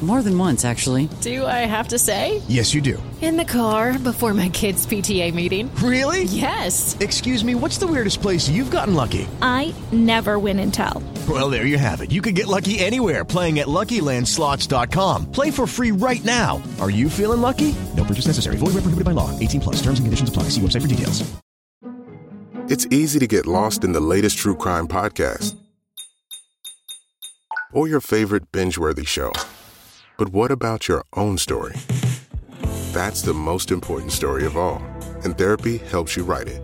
More than once, actually. Do I have to say? Yes, you do. In the car before my kids' PTA meeting. Really? Yes. Excuse me, what's the weirdest place you've gotten lucky? I never win and tell. Well, there you have it. You can get lucky anywhere playing at LuckyLandSlots.com. Play for free right now. Are you feeling lucky? No purchase necessary. Void where prohibited by law. 18 plus. Terms and conditions apply. See website for details. It's easy to get lost in the latest true crime podcast or your favorite binge-worthy show. But what about your own story? That's the most important story of all, and therapy helps you write it.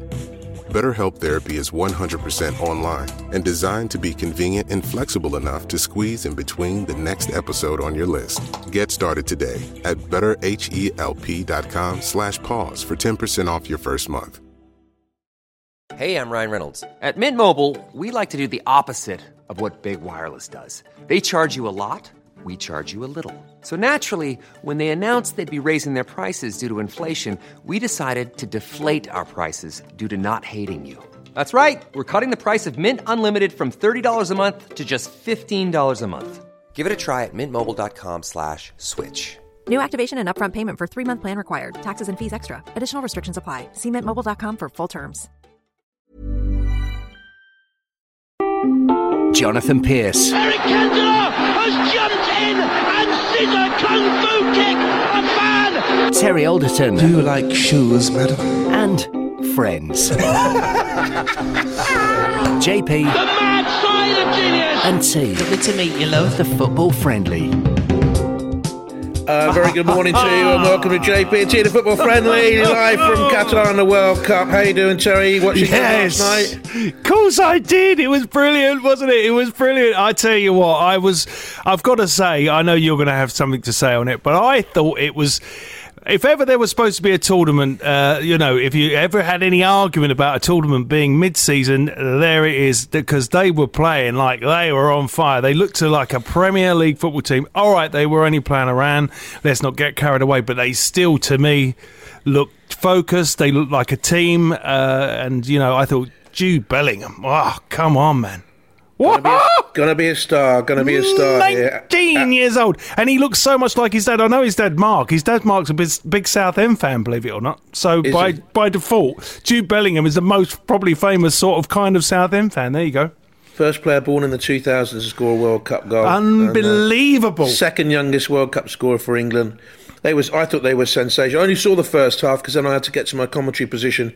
BetterHelp Therapy is 100% online and designed to be convenient and flexible enough to squeeze in between the next episode on your list. Get started today at betterhelp.com slash pause for 10% off your first month. Hey, I'm Ryan Reynolds. At Mint Mobile, we like to do the opposite of what Big Wireless does. They charge you a lot, we charge you a little. So naturally, when they announced they'd be raising their prices due to inflation, we decided to deflate our prices due to not hating you. That's right. We're cutting the price of Mint Unlimited from $30 a month to just $15 a month. Give it a try at mintmobile.com slash switch. New activation and upfront payment for three month plan required. Taxes and fees extra. Additional restrictions apply. See mintmobile.com for full terms. Jonathan Pearce Eric Cantona has jumped in and scissor kung fu kick a fan. Terry Alderton Do you like shoes, madam? and friends. JP The mad side of genius. and T, Good to meet you, love. the football friendly. Uh, very good morning to you and welcome to JPT, the football friendly, live from Qatar and the World Cup. How you doing, Terry? Watching Yes. last night? Of course I did. It was brilliant, wasn't it? It was brilliant. I tell you what, I was. I've got to say, I know you're going to have something to say on it, but I thought it was. If ever there was supposed to be a tournament, uh, you know, if you ever had any argument about a tournament being mid-season, there it is because they were playing like they were on fire. They looked to like a Premier League football team. All right, they were only playing around. Let's not get carried away, but they still, to me, looked focused. They looked like a team, uh, and you know, I thought Jude Bellingham. Oh, come on, man! What? Gonna be a star, gonna be a star here. 19 years old, and he looks so much like his dad. I know his dad, Mark. His dad, Mark's a big, big Southend fan, believe it or not. So Is by he? by default, Jude Bellingham is the most probably famous sort of kind of Southend fan. There you go. First player born in the 2000s to score a World Cup goal. And, uh, Unbelievable. second youngest World Cup scorer for England. They was, I thought they were sensational. I only saw the first half because then I had to get to my commentary position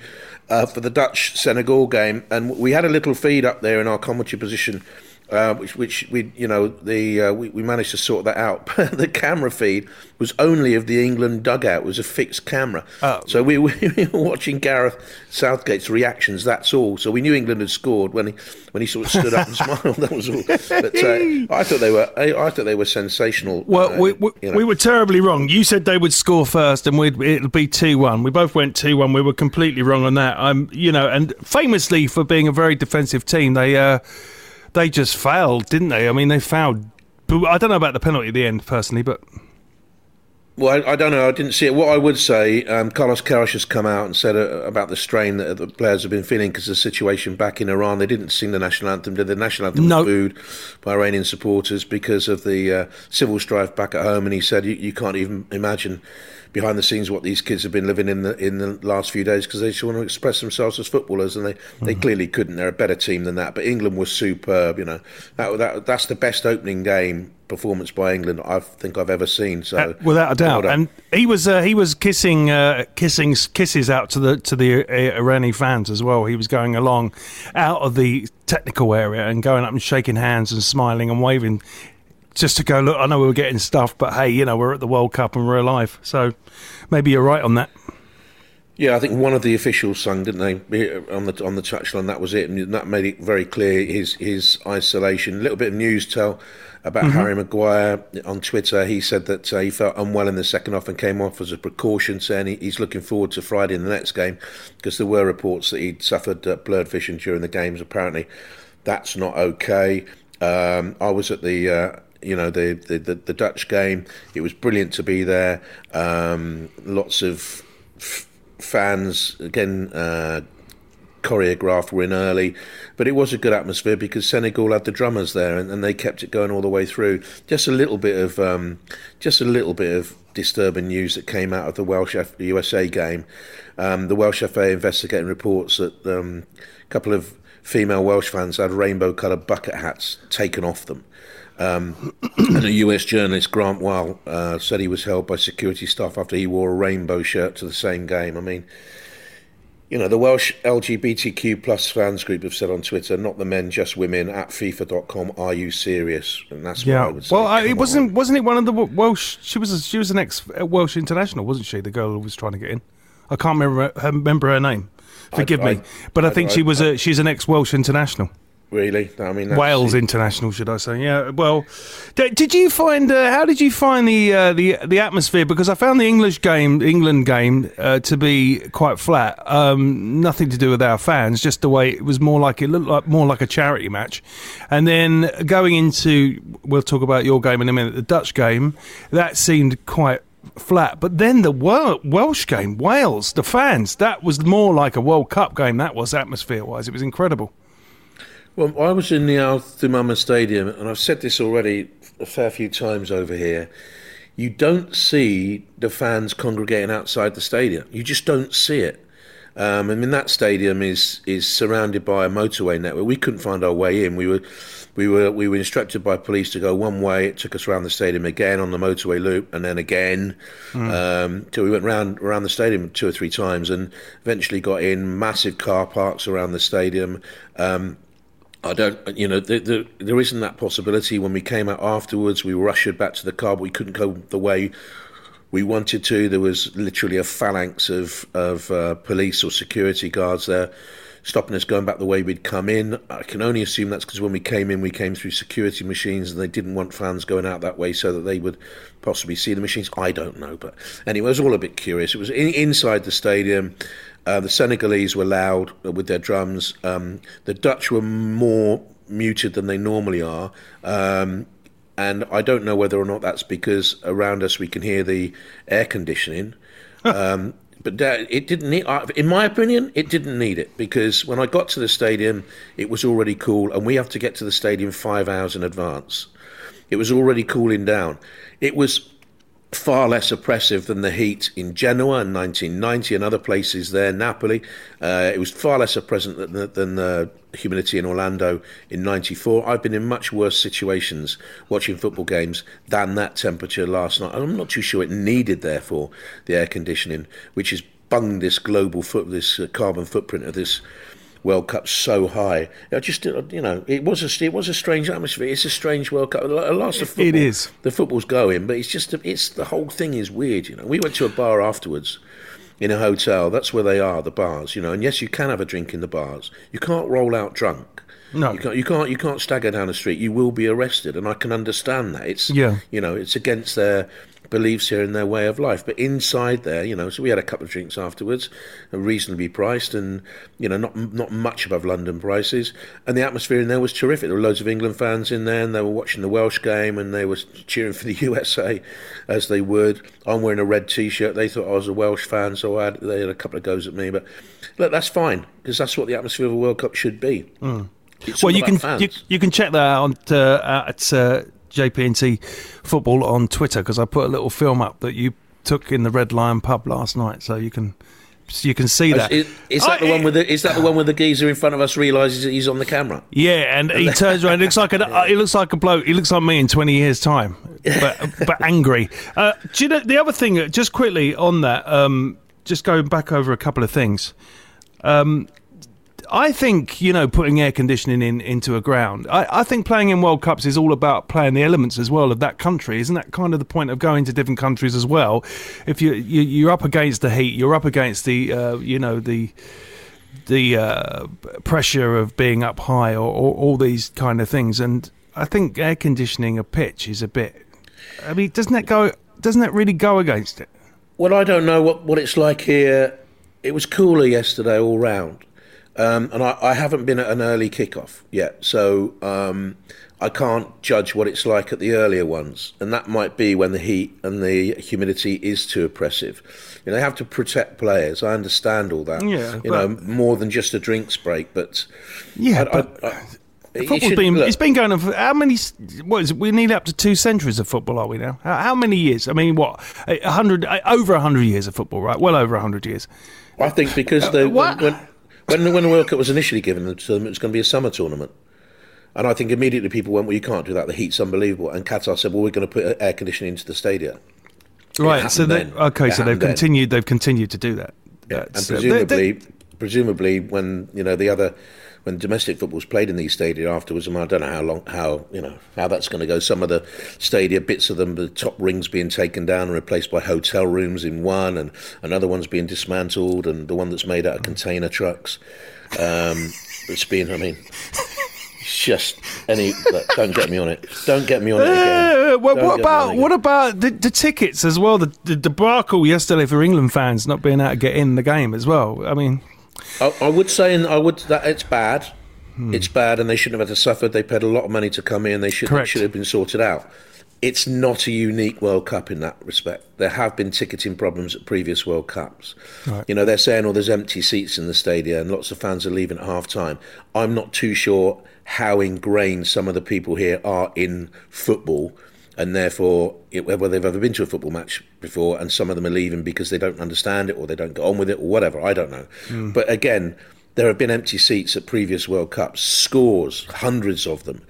uh, for the Dutch Senegal game, and we had a little feed up there in our commentary position. Uh, which, which we, you know, the uh, we, we managed to sort that out. the camera feed was only of the England dugout; it was a fixed camera. Oh. So we, we were watching Gareth Southgate's reactions. That's all. So we knew England had scored when he when he sort of stood up and smiled. That was all. But uh, I thought they were I, I thought they were sensational. Well, uh, we, we, you know. we were terribly wrong. You said they would score first, and we'd, it'll be two one. We both went two one. We were completely wrong on that. Um, you know, and famously for being a very defensive team, they uh, they just failed, didn't they? I mean, they fouled. I don't know about the penalty at the end, personally, but Well, I, I don't know. I didn't see it. What I would say, um, Carlos Queiroz has come out and said uh, about the strain that the players have been feeling because of the situation back in Iran. They didn't sing the national anthem. Did the national anthem No. was booed by Iranian supporters because of the uh, civil strife back at home. And he said, you, you can't even imagine behind the scenes what these kids have been living in the in the last few days because they just want to express themselves as footballers, and they, they clearly couldn't. They're a better team than that. But England was superb. You know, that, that that's the best opening game performance by England I think I've ever seen. So Uh, without a doubt. and he was uh, he was kissing uh, kissing kisses out to the to the uh, Irani fans as well. He was going along out of the technical area and going up and shaking hands and smiling and waving. Just to go, look, I know we were getting stuff, but hey, you know, we're at the World Cup and we're alive. So maybe you're right on that. Yeah, I think one of the officials sung, didn't they, on the on the touchline? That was it, and that made it very clear his his isolation. A little bit of news tell about Mhm. Harry Maguire on Twitter. He said that uh, he felt unwell in the second half and came off as a precaution, saying he, he's looking forward to Friday in the next game because there were reports that he'd suffered uh, blurred vision during the games. Apparently, that's not okay. Um, I was at the. Uh, you know the, the, the, the Dutch game. It was brilliant to be there. Um, lots of f- fans again. Uh, choreographed were in early, but it was a good atmosphere because Senegal had the drummers there and, and they kept it going all the way through. Just a little bit of um, just a little bit of disturbing news that came out of the Welsh F- USA game. Um, the Welsh FA investigating reports that um, a couple of female Welsh fans had rainbow coloured bucket hats taken off them. Um, and a US journalist, Grant Wahl, uh, said he was held by security staff after he wore a rainbow shirt to the same game. I mean, you know, the Welsh LGBTQ plus fans group have said on Twitter, not the men, just women, at FIFA.com, are you serious? And that's what I Yeah. would say. Well, I, it wasn't wasn't it one of the Welsh? She was a, she was an ex Welsh international, wasn't she? The girl who was trying to get in. I can't remember her, remember her name. Forgive I- me, but I, I- think I- she was a she's an ex Welsh international. Really? I mean, that's, Wales international, should I say? Yeah. Well, d- did you find? Uh, how did you find the uh, the the atmosphere? Because I found the English game, England game, uh, to be quite flat. Um, nothing to do with our fans, just the way it was more like it looked like more like a charity match. And then going into, we'll talk about your game in a minute. The Dutch game that seemed quite flat. But then the Wel- Welsh game, Wales, the fans, that was more like a World Cup game. That was atmosphere wise. It was incredible. Well, I was in the Al Thumama Stadium, and I've said this already a fair few times over here. You don't see the fans congregating outside the stadium. You just don't see it. Um, I mean, that stadium is is surrounded by a motorway network. We couldn't find our way in. We were we were we were instructed by police to go one way. It took us around the stadium again on the motorway loop, and then again. Um, till we went round around the stadium two or three times, and eventually got in massive car parks around the stadium. Um, I don't, you know, the, the, there isn't that possibility. When we came out afterwards, we were ushered back to the car, but we couldn't go the way we wanted to. There was literally a phalanx of of uh, police or security guards there, stopping us going back the way we'd come in. I can only assume that's because when we came in, we came through security machines, and they didn't want fans going out that way so that they would possibly see the machines. I don't know, but anyway, it was all a bit curious. It was in, inside the stadium. Uh, the Senegalese were loud with their drums. Um, the Dutch were more muted than they normally are. Um, and I don't know whether or not that's because around us we can hear the air conditioning. um, but that, it didn't need, in my opinion, it didn't need it because when I got to the stadium, it was already cool, and we have to get to the stadium five hours in advance. It was already cooling down. It was far less oppressive than the heat in Genoa in 1990 and other places there, Napoli. Uh, it was far less oppressive than, the- than the humidity in Orlando in 94. I've been in much worse situations watching football games than that temperature last night. I'm not too sure it needed, therefore, the air conditioning, which has bunged this global foot, this uh, carbon footprint of this World Cup so high. I just, uh, you know, it was a it was a strange atmosphere. It's a strange World Cup. Last, the football, It is. The football's going, but it's just it's the whole thing is weird. You know, we went to a bar afterwards in a hotel. That's where they are, the bars. You know, and yes, you can have a drink in the bars. You can't roll out drunk. No. You can't, you can't, you can't stagger down the street. You will be arrested, and I can understand that. It's, Yeah. you know, it's against their beliefs here and their way of life. But inside there, you know, so we had a couple of drinks afterwards, uh, reasonably priced, and you know, not not much above London prices. And the atmosphere in there was terrific. There were loads of England fans in there, and they were watching the Welsh game, and they were cheering for the USA as they would. I'm wearing a red T-shirt. They thought I was a Welsh fan, so I had, they had a couple of goes at me. But look, that's fine because that's what the atmosphere of a World Cup should be. Mm. It's well, you can you, you can check that out on, uh, at uh, JPNT Football on Twitter because I put a little film up that you took in the Red Lion pub last night, so you can you can see that. Is, is that I- the one with the? Is that the one where the geezer in front of us realizes that he's on the camera? Yeah, and he turns around. It looks like a. He looks like a bloke. He looks like me in twenty years' time, but but angry. Uh, do you know the other thing? Just quickly on that. Um, just going back over a couple of things. Um, I think you know putting air conditioning in into a ground. I, I think playing in World Cups is all about playing the elements as well of that country. Isn't that kind of the point of going to different countries as well? If you, you you're up against the heat, you're up against the uh, you know the the uh, pressure of being up high or, or all these kind of things. And I think air conditioning a pitch is a bit. I mean, doesn't that go? Doesn't that really go against it? Well, I don't know what, what it's like here. It was cooler yesterday all round. Um, and I, I, haven't been at an early kickoff yet, so um, I can't judge what it's like at the earlier ones. And that might be when the heat and the humidity is too oppressive. You know, they have to protect players. I understand all that. Yeah, you know, more than just a drinks break, but yeah, I, but. I, Football's been, look, it's been going on for how many? What is it? We're nearly up to two centuries of football, are we now? How, how many years? I mean, what? A hundred, over a hundred years of football, right? Well over a hundred years. I think because the when, when, when, when the World Cup was initially given to them, it was going to be a summer tournament. And I think immediately people went, well, you can't do that. The heat's unbelievable. And Qatar said, well, we're going to put air conditioning into the stadium. Right. So they, okay, it so they've continued. They've continued to do that. Yeah. That's, and presumably, uh, they, they, presumably, when you know the other when domestic football's played in these stadia afterwards, I, mean, I don't know how long, how you know how that's going to go. Some of the stadia bits of them, the top rings being taken down and replaced by hotel rooms in one, and another one's being dismantled, and the one that's made out of container trucks. Um, it's been, I mean. just any. Don't get me on it. Don't get me on it again. Uh, what, what about what about the, the, tickets as well? The, the debacle yesterday for England fans not being able to get in the game as well. I mean, I, I would say, and I would that it's bad. Hmm. It's bad, and they shouldn't have had to suffer. They paid a lot of money to come in. They should they should have been sorted out. It's not a unique World Cup in that respect. There have been ticketing problems at previous World Cups. Right. You know, they're saying, "Oh, there's empty seats in the stadium, and lots of fans are leaving at half time." I'm not too sure how ingrained some of the people here are in football and therefore it, whether they've ever been to a football match before and some of them are leaving because they don't understand it or they don't get on with it or whatever i don't know. Mm. but again there have been empty seats at previous world cups scores hundreds of them.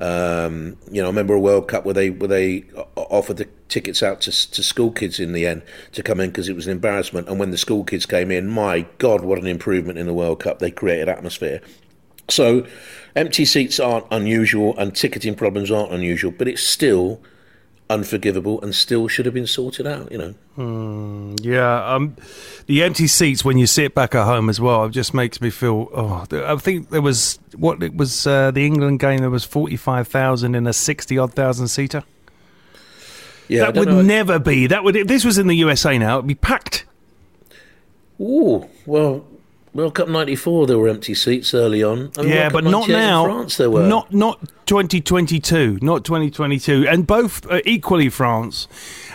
Um, you know i remember a world cup where they where they offered the tickets out to, to school kids in the end to come in because it was an embarrassment. And when the school kids came in my god what an improvement in the world cup. They created atmosphere so empty seats aren't unusual and ticketing problems aren't unusual, but it's still unforgivable and still should have been sorted out, you know. Mm, yeah, um, the empty seats when you sit back at home as well, it just makes me feel. Oh, I think there was what it was uh, the England game. There was forty five thousand in a sixty odd thousand seater. Yeah, that would know. never be. That would if this was in the USA now, it'd be packed. Oh well, World Cup '94, there were empty seats early on. I mean, yeah, but not now. France, there were not not 2022, not 2022, and both uh, equally France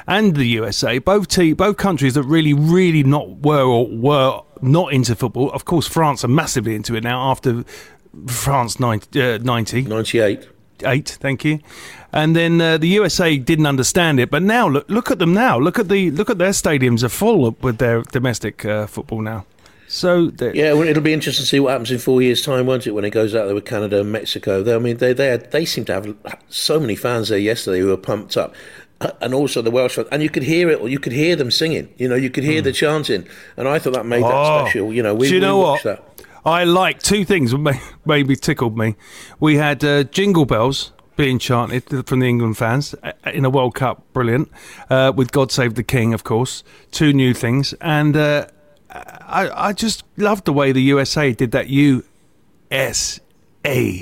and the USA, both te- both countries that really, really not were or were not into football. Of course, France are massively into it now after France 90, uh, 90. 98 eight. Thank you. And then uh, the USA didn't understand it, but now look look at them now. Look at the look at their stadiums are full with their domestic uh, football now. So yeah, well, it'll be interesting to see what happens in four years' time, won't it? When it goes out there with Canada and Mexico, they, I mean, they they they seem to have so many fans there yesterday who were pumped up, and also the Welsh fans, and you could hear it, or you could hear them singing. You know, you could hear mm. the chanting, and I thought that made oh. that special. You know, we, Do you know what? That. I like two things maybe tickled me. We had uh, jingle bells being chanted from the England fans uh, in a World Cup, brilliant. Uh, with "God Save the King," of course, two new things, and uh, I, I just loved the way the USA did that USA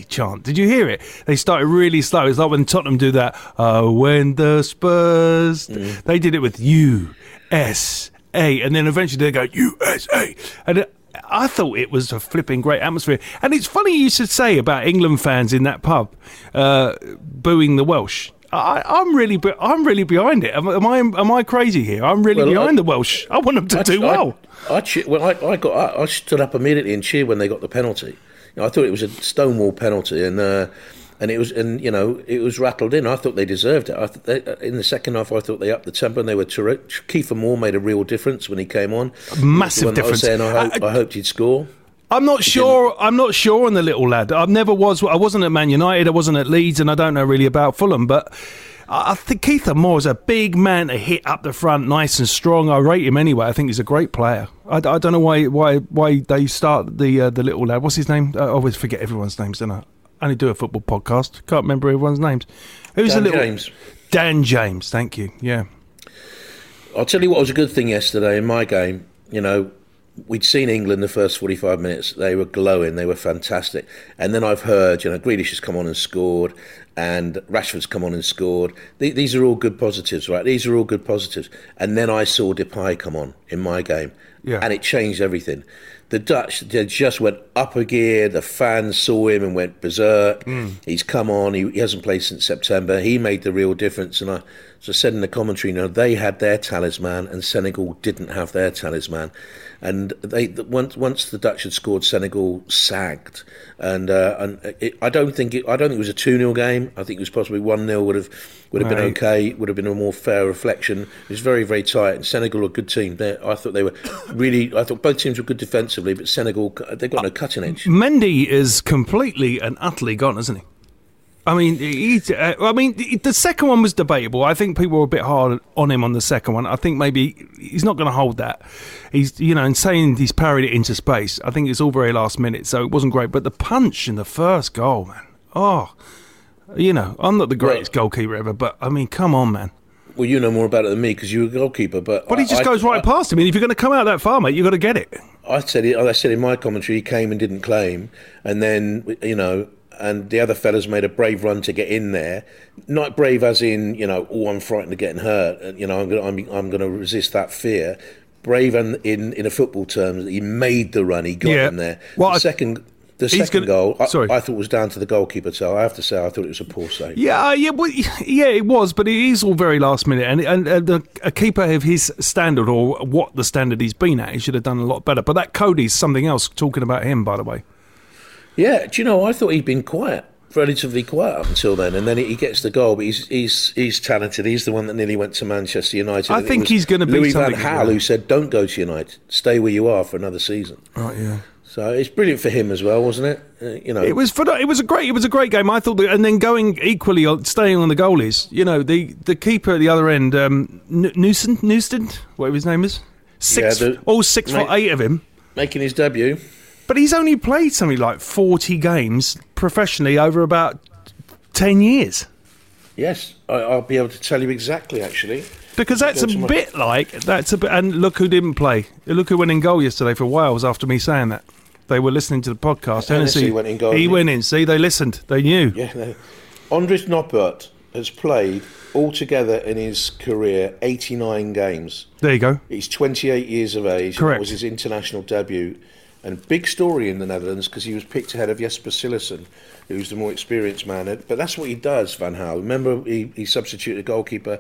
chant. Did you hear it? They started really slow. It's like when Tottenham do that. Oh, when the Spurs. Mm. They did it with USA. And then eventually they go USA. And it, I thought it was a flipping great atmosphere. And it's funny you should say about England fans in that pub uh, booing the Welsh. I, am really, I'm really behind it. Am, am, I, am I crazy here? I'm really well, behind I, the Welsh. I want them to I, do well. I, well, I, got, I, stood up immediately and cheered when they got the penalty. You know, I thought it was a stonewall penalty, and uh, and it was, and you know, it was rattled in. I thought they deserved it. I they, uh, in the second half, I thought they upped the tempo and they were terrific. Kiefer Moore made a real difference when he came on. Massive difference. I, saying, I, hope, I hoped he'd score. I'm not sure. I'm not sure on the little lad. I never was. I wasn't at Man United. I wasn't at Leeds, and I don't know really about Fulham. But I I think Keith Moore is a big man to hit up the front, nice and strong. I rate him anyway. I think he's a great player. I, I don't know why why why they start the uh, the little lad. What's his name? I always forget everyone's names, don't I? I only do a football podcast. Can't remember everyone's names. Who's Dan the little James. Dan James. Thank you. Yeah. I'll tell you what was a good thing yesterday in my game. You know, we'd seen England the first 45 minutes. They were glowing. They were fantastic. And then I've heard, you know, Grealish has come on and scored, and Rashford's come on and scored. Th- these are all good positives, right? These are all good positives. And then I saw Depay come on in my game, Yeah. and it changed everything. The Dutch they just went up a gear. The fans saw him and went berserk. Mm. He's come on. He, he hasn't played since September. He made the real difference. And I, as I said in the commentary, you know, they had their talisman, and Senegal didn't have their talisman. And they th- once once the Dutch had scored, Senegal sagged. And uh, and it, I don't think it, I don't think it was a two 0 game. I think it was possibly one 0 would have would have been Right. okay. Would have been a more fair reflection. It was very very tight. And Senegal are a good team. They, I thought they were really. I thought both teams were good defensively, but Senegal they've got no cutting edge. Mendy is completely and utterly gone, isn't he? I mean, he's, uh, I mean, the second one was debatable. I think people were a bit hard on him on the second one. I think maybe he's not going to hold that. He's, you know, and saying he's parried it into space. I think it's all very last minute, so it wasn't great. But the punch in the first goal, man. Oh, you know, I'm not the greatest goalkeeper ever, but I mean, come on, man. Well, you know more about it than me because you were a goalkeeper. But But he just I- goes right I- past him. I mean, if you're going to come out that far, mate, you've got to get it. I said it. I said in my commentary, he came and didn't claim, and then you know, and the other fellas made a brave run to get in there. Not brave as in you know, oh, I'm frightened of getting hurt. and, You know, I'm gonna, I'm, I'm going to resist that fear. Brave in in, in a football terms, he made the run. He got Yeah. in there. Well, the I- second, the second gonna- goal, I, sorry. I thought was down to the goalkeeper. So I have to say, I thought it was a poor save. Yeah, uh, yeah, well, yeah, it was, but it is all very last minute, and and, and the, a keeper of his standard or what the standard he's been at, he should have done a lot better. But that Cody's something else. Talking about him, by the way. Yeah, do you know? I thought he'd been quiet, relatively quiet up until then, and then he gets the goal. But he's he's he's talented. He's the one that nearly went to Manchester United. I think he's gonna be Louis Van Gaal who said, "Don't go to United. Stay where you are for another season." Right, yeah. So it's brilliant for him as well, wasn't it? Uh, you know, It was for, it was a great it was a great game. I thought, that, and then going equally on, staying on the goalies. You know, the the keeper at the other end, um, Newson, Newston, whatever his name is, six, Yeah, the- all six mate- foot eight of him. making his debut. But he's only played something like forty games professionally over about ten years. Yes, I, I'll be able to tell you exactly. Actually, Because that's a my- bit like that's a bit. And look who didn't play. Look who went in goal yesterday for Wales. After me saying that, they were listening to the podcast. Hennessy went in goal, He went in. See, they listened. They knew. yeah. No. Andries Noppert has played altogether in his career 89 games. There you go. He's 28 years of age. Correct. That was his international debut. And big story in the Netherlands because he was picked ahead of Jasper Cillessen, who's the more experienced man. But that's what he does, Van Gaal. Remember, he, he substituted a goalkeeper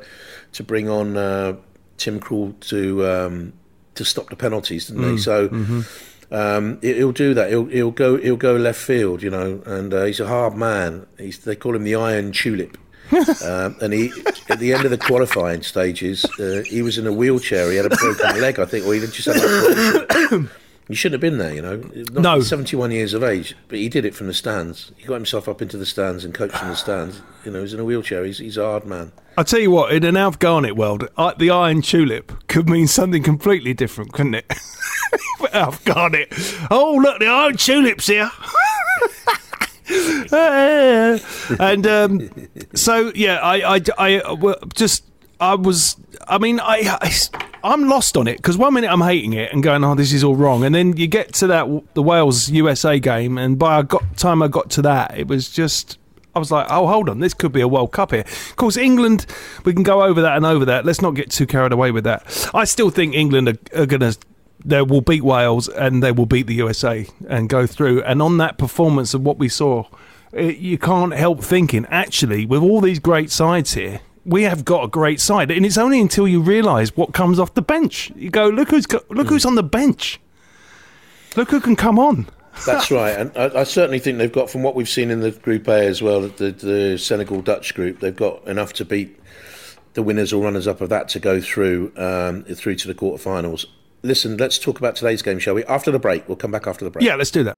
to bring on uh, Tim Krul to um, to stop the penalties, didn't he? Mm, So mhm. um, he- he'll do that. He'll, he'll go. He'll go left field, you know. And uh, he's a hard man. He's, they call him the Iron Tulip. um, and he, at the end of the qualifying stages, uh, he was in a wheelchair. He had a broken leg, I think, or he just had. A he shouldn't have been there, you know. Not No. 71 years of age, but he did it from the stands. He got himself up into the stands and coached from the stands. You know, he's in a wheelchair. He's, he's a hard man. I tell you what, in an Alf Garnett world, the iron tulip could mean something completely different, couldn't it? Alf Garnett. Oh, look, the iron tulip's here. and um, so, yeah, I, I, I well, just, I was, I mean, I, I I'm lost on it because one minute I'm hating it and going, oh, this is all wrong, and then you get to that the Wales USA game, and by the time I got to that, it was just. I was like, oh, hold on, this could be a World Cup here. Of course, England, we can go over that and over that. Let's not get too carried away with that. I still think England are, are going to, they will beat Wales and they will beat the USA and go through. And on that performance of what we saw, it, you can't help thinking, actually, with all these great sides here, we have got a great side. And it's only until you realise what comes off the bench. You go, look who's, got, look who's on the bench. Look who can come on. That's right, and I, I certainly think they've got, from what we've seen in the Group A as well, the, the Senegal Dutch group, they've got enough to beat the winners or runners up of that to go through um, through to the quarterfinals. Listen, let's talk about today's game, shall we? After the break, we'll come back after the break. Yeah, let's do that.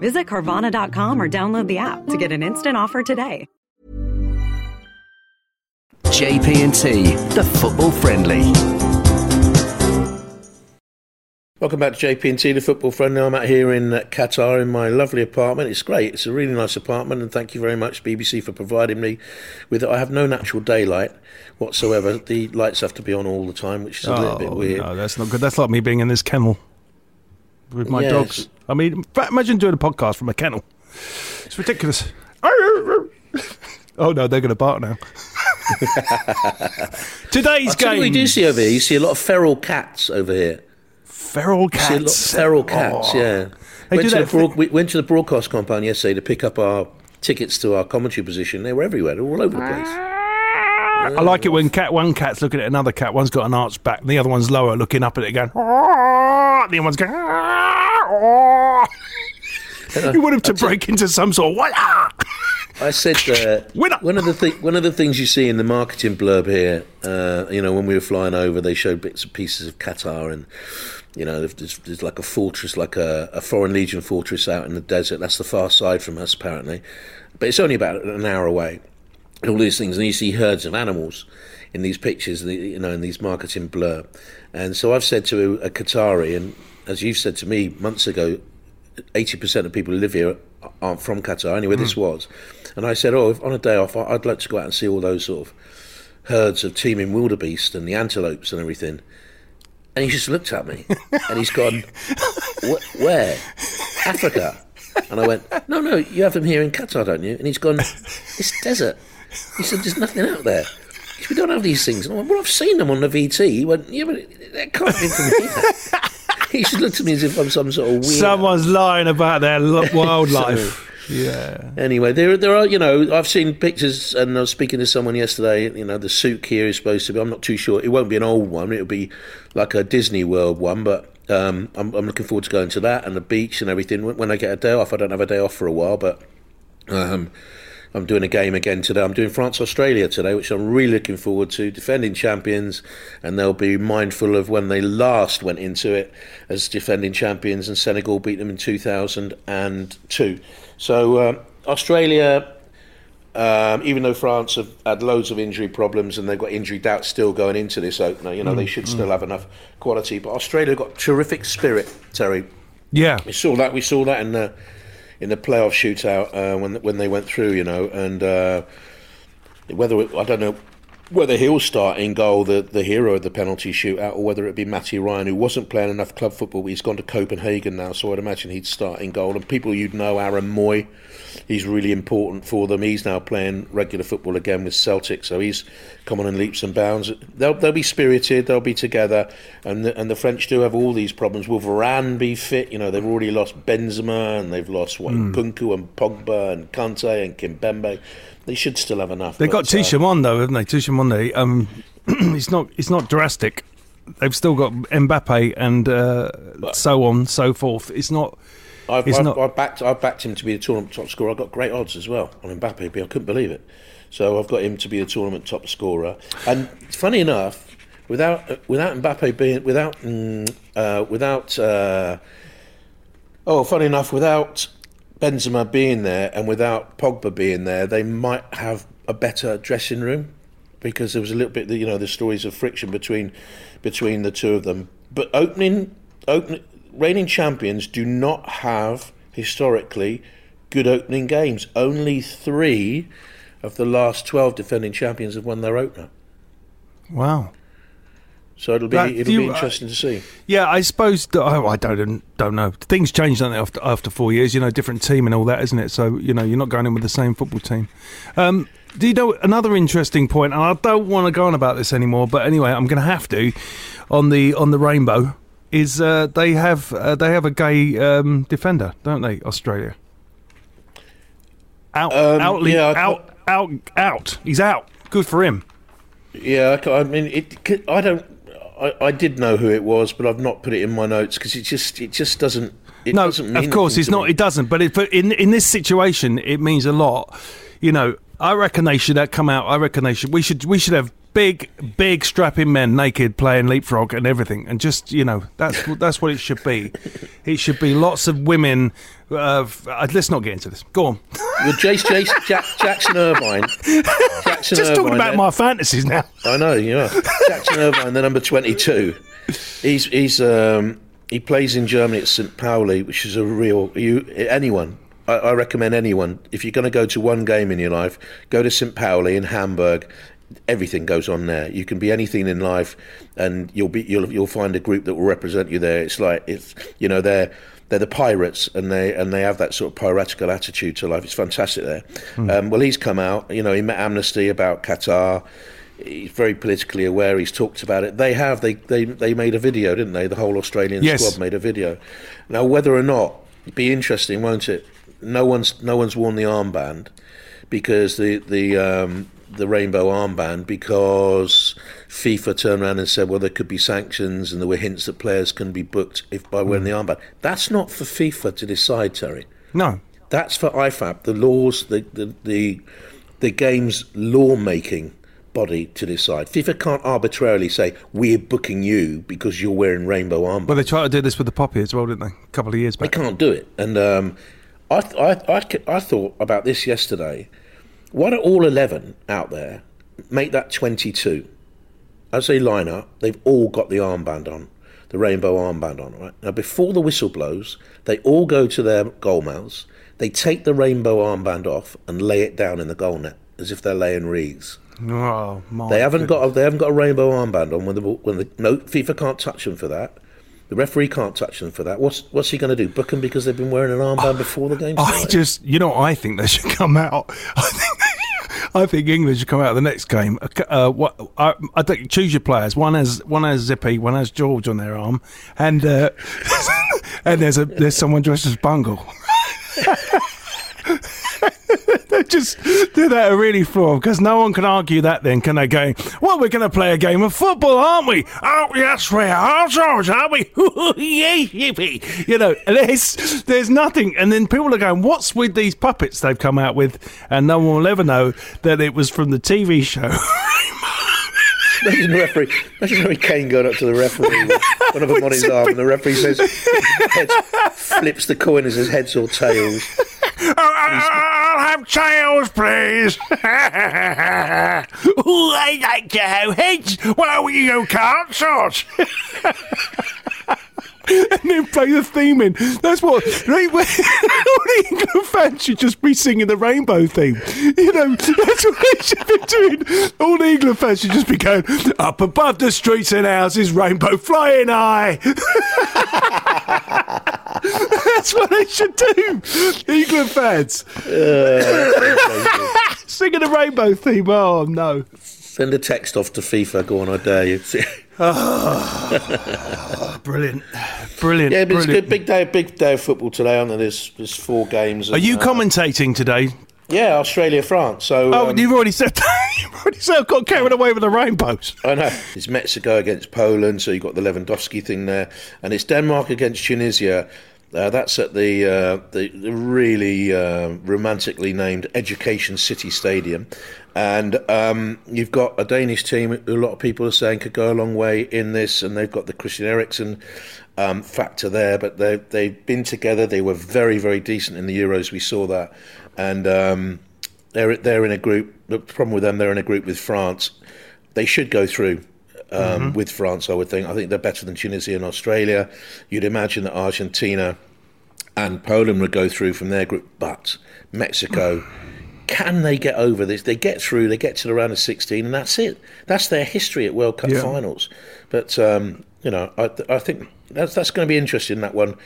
Visit Carvana.com or download the app to get an instant offer today. JP&T, the football friendly. Welcome back to JP&T, the football friend. I'm out here in uh, Qatar in my lovely apartment. It's great. It's a really nice apartment, and thank you very much, BBC, for providing me with it. I have no natural daylight whatsoever. The lights have to be on all the time, which is a little bit Oh, weird. No, that's not good. That's like me being in this kennel with my Yes. dogs. I mean, imagine doing a podcast from a kennel. It's ridiculous. oh no, they're going to bark now. Today's game. what you do see over here. You see a lot of feral cats over here. Feral You see a lot of cats. feral cats, Oh. yeah. They Went to, the broad, we went to the broadcast compound yesterday to pick up our tickets to our commentary position. They were everywhere. They were all over the place. I like it when cat one cat's looking at another cat. One's got an arched back, and the other one's lower, looking up at it, going. "Ah," The other one's going. "Ah." you want him to break into some sort of what? I said uh, one of the thi- one of the things you see in the marketing blurb here. Uh, you know, when we were flying over, they showed bits and pieces of Qatar, and you know, there's, there's like a fortress, like a, a Foreign Legion fortress out in the desert. That's the far side from us, apparently, but it's only about an hour away. All these things, and you see herds of animals in these pictures, you know, in these marketing blur. And so I've said to a Qatari, and as you've said to me months ago, 80% of people who live here aren't from Qatar. Anyway, this hmm. was. And I said, oh, if on a day off, I'd like to go out and see all those sort of herds of teeming wildebeest and the antelopes and everything. And he just looked at me and he's gone, where? Africa. And I went, no, no, you have them here in Qatar, don't you? And he's gone, it's desert. He said, there's nothing out there. He said, we don't have these things. And I went, well, I've seen them on the VT. He went, yeah, but that can't be from here. he just looked at me as if I'm some sort of weird. Someone's lying about their wildlife. yeah. Anyway, there there are you know I've seen pictures and I was speaking to someone yesterday. You know the souk here is supposed to be. I'm not too sure. It won't be an old one. It'll be like a Disney World one. But um, I'm I'm looking forward to going to that and the beach and everything. When- When I get a day off, I don't have a day off for a while, but um, I'm doing a game again today. I'm doing France Australia today, which I'm really looking forward to. Defending champions, and they'll be mindful of when they last went into it as defending champions, and Senegal beat them in 2002. So um, Australia. Um, even though France have had loads of injury problems and they've got injury doubts still going into this opener, you know, they Mm, should mm. still have enough quality. But Australia got terrific spirit, Terry. Yeah. We saw that. We saw that in the in the playoff shootout uh, when when they went through. You know, and uh, whether it, I don't know whether he'll start in goal, the the hero of the penalty shootout, or whether it be Matty Ryan, who wasn't playing enough club football. But he's gone to Copenhagen now, so I'd imagine he'd start in goal. And people you'd know, Aaron Mooy. He's really important for them. He's now playing regular football again with Celtic, so he's come on in leaps and bounds. They'll, they'll be spirited. They'll be together, and the, and the French do have all these problems. Will Varane be fit? You know, they've already lost Benzema, and they've lost what Mm. Nkunku and Pogba and Kante and Kimpembe. They should still have enough. They but, got Tchouaméni though, haven't they? Tchouaméni, um, it's not it's not drastic. They've still got Mbappe and uh, so on, so forth. It's not. I've, it's I've, not. I've backed I've backed him to be the tournament top scorer. I got great odds as well on Mbappe. but I couldn't believe it. So I've got him to be the tournament top scorer. And funny enough, without uh, without Mbappe being without mm, uh, without uh, oh, funny enough, without Benzema being there and without Pogba being there, they might have a better dressing room because there was a little bit, you know, the stories of friction between between the two of them. But opening, opening, reigning champions do not have historically good opening games. Only three of the last twelve defending champions have won their opener. Wow. So it'll be That- it'll you- be interesting to see. Yeah, I suppose. Oh, I don't don't know. Things change don't they, after after four years. You know, different team and all that, isn't it? So you know, you're not going in with the same football team. Um, do you know another interesting point? And I don't want to go on about this anymore, but anyway, I'm going to have to. On the on the rainbow is uh, they have uh, they have a gay um, defender, don't they? Australia. Out, Um, outly, yeah, out, out, out. He's out. Good for him. Yeah, I I mean, it. I don't. I, I did know who it was, but I've not put it in my notes because it just it just doesn't. It no, doesn't mean of course it's not. me. It doesn't. But, it, but in in this situation, it means a lot. You know, I reckon they should have come out. I reckon they should. We should. We should have big, big strapping men naked playing leapfrog and everything, and just you know, that's that's what it should be. It should be lots of women. Uh, uh, let's not get into this. Go on. Well, Jace, Jace, Jack, Jackson Irvine. Jackson Just talking about my fantasies now. I know, yeah. Jackson Irvine, the number twenty-two. He's he's um, he plays in Germany at St. Pauli, which is a real. You anyone. I, I recommend anyone if you're going to go to one game in your life, go to St. Pauli in Hamburg. Everything goes on there. You can be anything in life, and you'll be you'll you'll find a group that will represent you there. It's like it's you know they're they're the pirates, and they and they have that sort of piratical attitude to life. It's fantastic there. Um, well, he's come out. You know, he met Amnesty about Qatar. He's very politically aware. He's talked about it. They have. They they they made a video, didn't they? The whole Australian Yes. squad made a video. Now, whether or not, it'd be interesting, won't it? No one's no one's worn the armband because the the um, the rainbow armband because FIFA turned around and said, well, there could be sanctions, and there were hints that players can be booked if by wearing the armband. That's not for FIFA to decide, Terry. No. That's for IFAB, the laws, the the the, the game's lawmaking body to decide. FIFA can't arbitrarily say we're booking you because you're wearing rainbow armband. Well, they tried to do this with the poppy as well, didn't they? A couple of years back. They can't do it. And um, I, th- I, I, I thought about this yesterday. Why don't all 11 out there make that 22? As they line up, they've all got the armband on, the rainbow armband on, right? Now, before the whistle blows, they all go to their goal mouths, they take the rainbow armband off and lay it down in the goal net as if they're laying wreaths. Oh my! They haven't goodness. got a, they haven't got a rainbow armband on when the when the no FIFA can't touch them for that. The referee can't touch them for that. What's what's he going to do? Book them because they've been wearing an armband before the game I started? just, you know, I think they should come out. I think, I think England should come out of the next game. Uh, what I, I think choose your players. One has one has Zippy, one has George on their arm, and uh, and there's a there's someone dressed as Bungle. they just do that really floor because no one can argue that. Then can they go? Well, we're going to play a game of football, aren't we? Oh yes, we are, George, aren't we? Yippee! You know, there's there's nothing, and then people are going, "What's with these puppets they've come out with?" And no one will ever know that it was from the TV show. Imagine the referee. Imagine Harry Kane going up to the referee with one of them on his arm, and the referee says, heads, flips the coin as his heads or tails. Oh, I'll have tails, please. Ooh, I like to have heads. Well, you can't, sort. and then play the theme in. That's what right, when- England fans should just be singing the rainbow theme. You know, that's what they should be doing. All the England fans should just be going up above the streets and houses, rainbow flying high. that's what they should do. England fans singing the rainbow theme. Oh no. Send a text off to FIFA. Go on, I dare you. Brilliant, brilliant. yeah, but it's brilliant. good. Big day, big day of football today, aren't there? There's, there's four games. Are you uh, commentating today? Yeah, Australia, France. So Oh, um, you've already said that. You've already said I got carried away with the rainbows. I know. It's Mexico against Poland, so you've got the Lewandowski thing there, and it's Denmark against Tunisia. Uh, that's at the uh, the, the really uh, romantically named Education City Stadium, and um, you've got a Danish team. who A lot of people are saying could go a long way in this, and they've got the Christian Eriksen um, factor there. But they they've been together. They were very very decent in the Euros. We saw that, and um, they're they're in a group. The problem with them, they're in a group with France. They should go through um, Mhm. with France. I would think. I think they're better than Tunisia and Australia. You'd imagine that Argentina and Poland would go through from their group, but Mexico. Can they get over this? They get through. They get to the round of sixteen, and that's it. That's their history at World Cup Yeah. finals. But um, you know, I, I think that's that's going to be interesting. That one,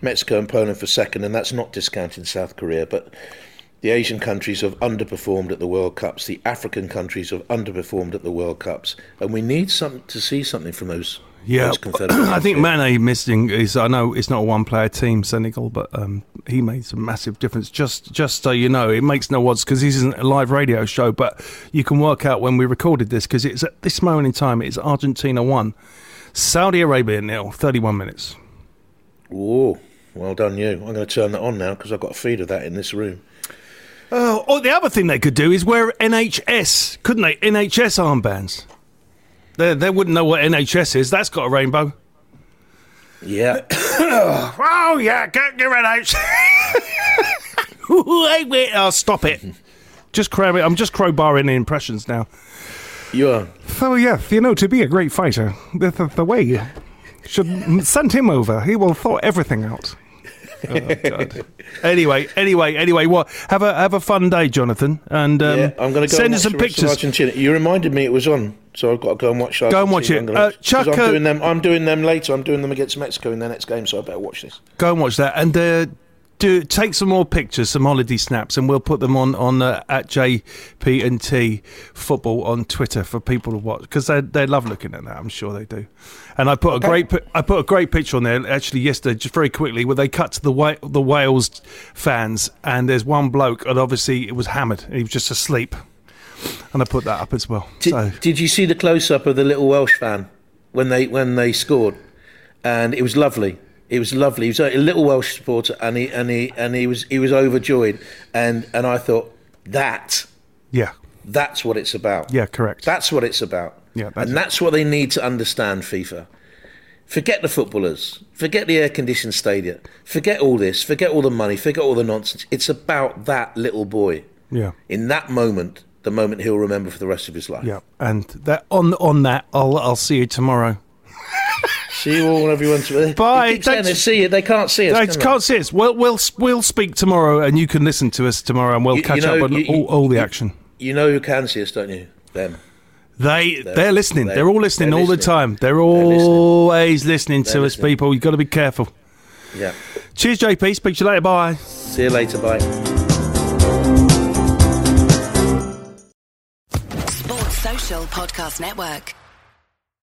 Mexico and Poland for second, and that's not discounting South Korea. But the Asian countries have underperformed at the World Cups. The African countries have underperformed at the World Cups, and we need some to see something from those Yeah, I think. Mane missing is. I know it's not a one-player team, Senegal, but um, he made some massive difference. Just, just so you know, it makes no odds because this isn't a live radio show, but you can work out when we recorded this because it's at this moment in time. It's Argentina one, Saudi Arabia nil, thirty-one minutes. Whoa, well done you. I'm going to turn that on now because I've got a feed of that in this room. Oh, oh, the other thing they could do is wear NHS, couldn't they? NHS armbands. They they wouldn't know what NHS is. That's got a rainbow. Yeah. oh yeah, get your NHS. wait, wait. Oh, stop it. Just crow. I'm just crowbarring the impressions now. You are. So yes, you know, to be a great fighter, the, the, the way should send him over. He will thaw everything out. Oh, anyway, anyway, anyway. What? Have a have a fun day, Jonathan, and um, yeah, I'm going to go send us some the rest of pictures. Argentina. You reminded me it was on, so I've got to go and watch. Go and watch it. Uh, Chuck, I'm doing them. I'm doing them later. I'm doing them against Mexico in their next game, so I better watch this. Go and watch that, and uh, do take some more pictures, some holiday snaps, and we'll put them on on uh, at JP and T Football on Twitter for people to watch because they they love looking at that. I'm sure they do. And I put a great I put a great picture on there actually yesterday, just very quickly, where they cut to the Wa- the Wales fans, and there's one bloke, and obviously it was hammered, and he was just asleep, and I put that up as well. Did, so did you see the close up of the little Welsh fan when they when they scored? And it was lovely. It was lovely. He was a little Welsh supporter, and he and he and he was he was overjoyed. And and I thought that yeah, that's what it's about. yeah, correct. That's what it's about. Yeah, that's and that's what they need to understand, FIFA. Forget the footballers. Forget the air conditioned stadium. Forget all this. Forget all the money. Forget all the nonsense. It's about that little boy. yeah. In that moment, the moment he'll remember for the rest of his life. Yeah, and that on on that, I'll I'll see you tomorrow. See you all, everyone. Bye. They keep saying they see it. They can't see us. They can can't see us. We'll, we'll we'll speak tomorrow, and you can listen to us tomorrow, and we'll You- catch you know, up on you- all, all the action. You know who can see us, don't you? Them. They They're- they're listening. they're- They're, all listening they're all the time. They're always listening, They're to us, listening. people. You've got to be careful. Yeah. Cheers, JP. Speak to you later. Bye. See you later. Bye. Sports Social Podcast Network.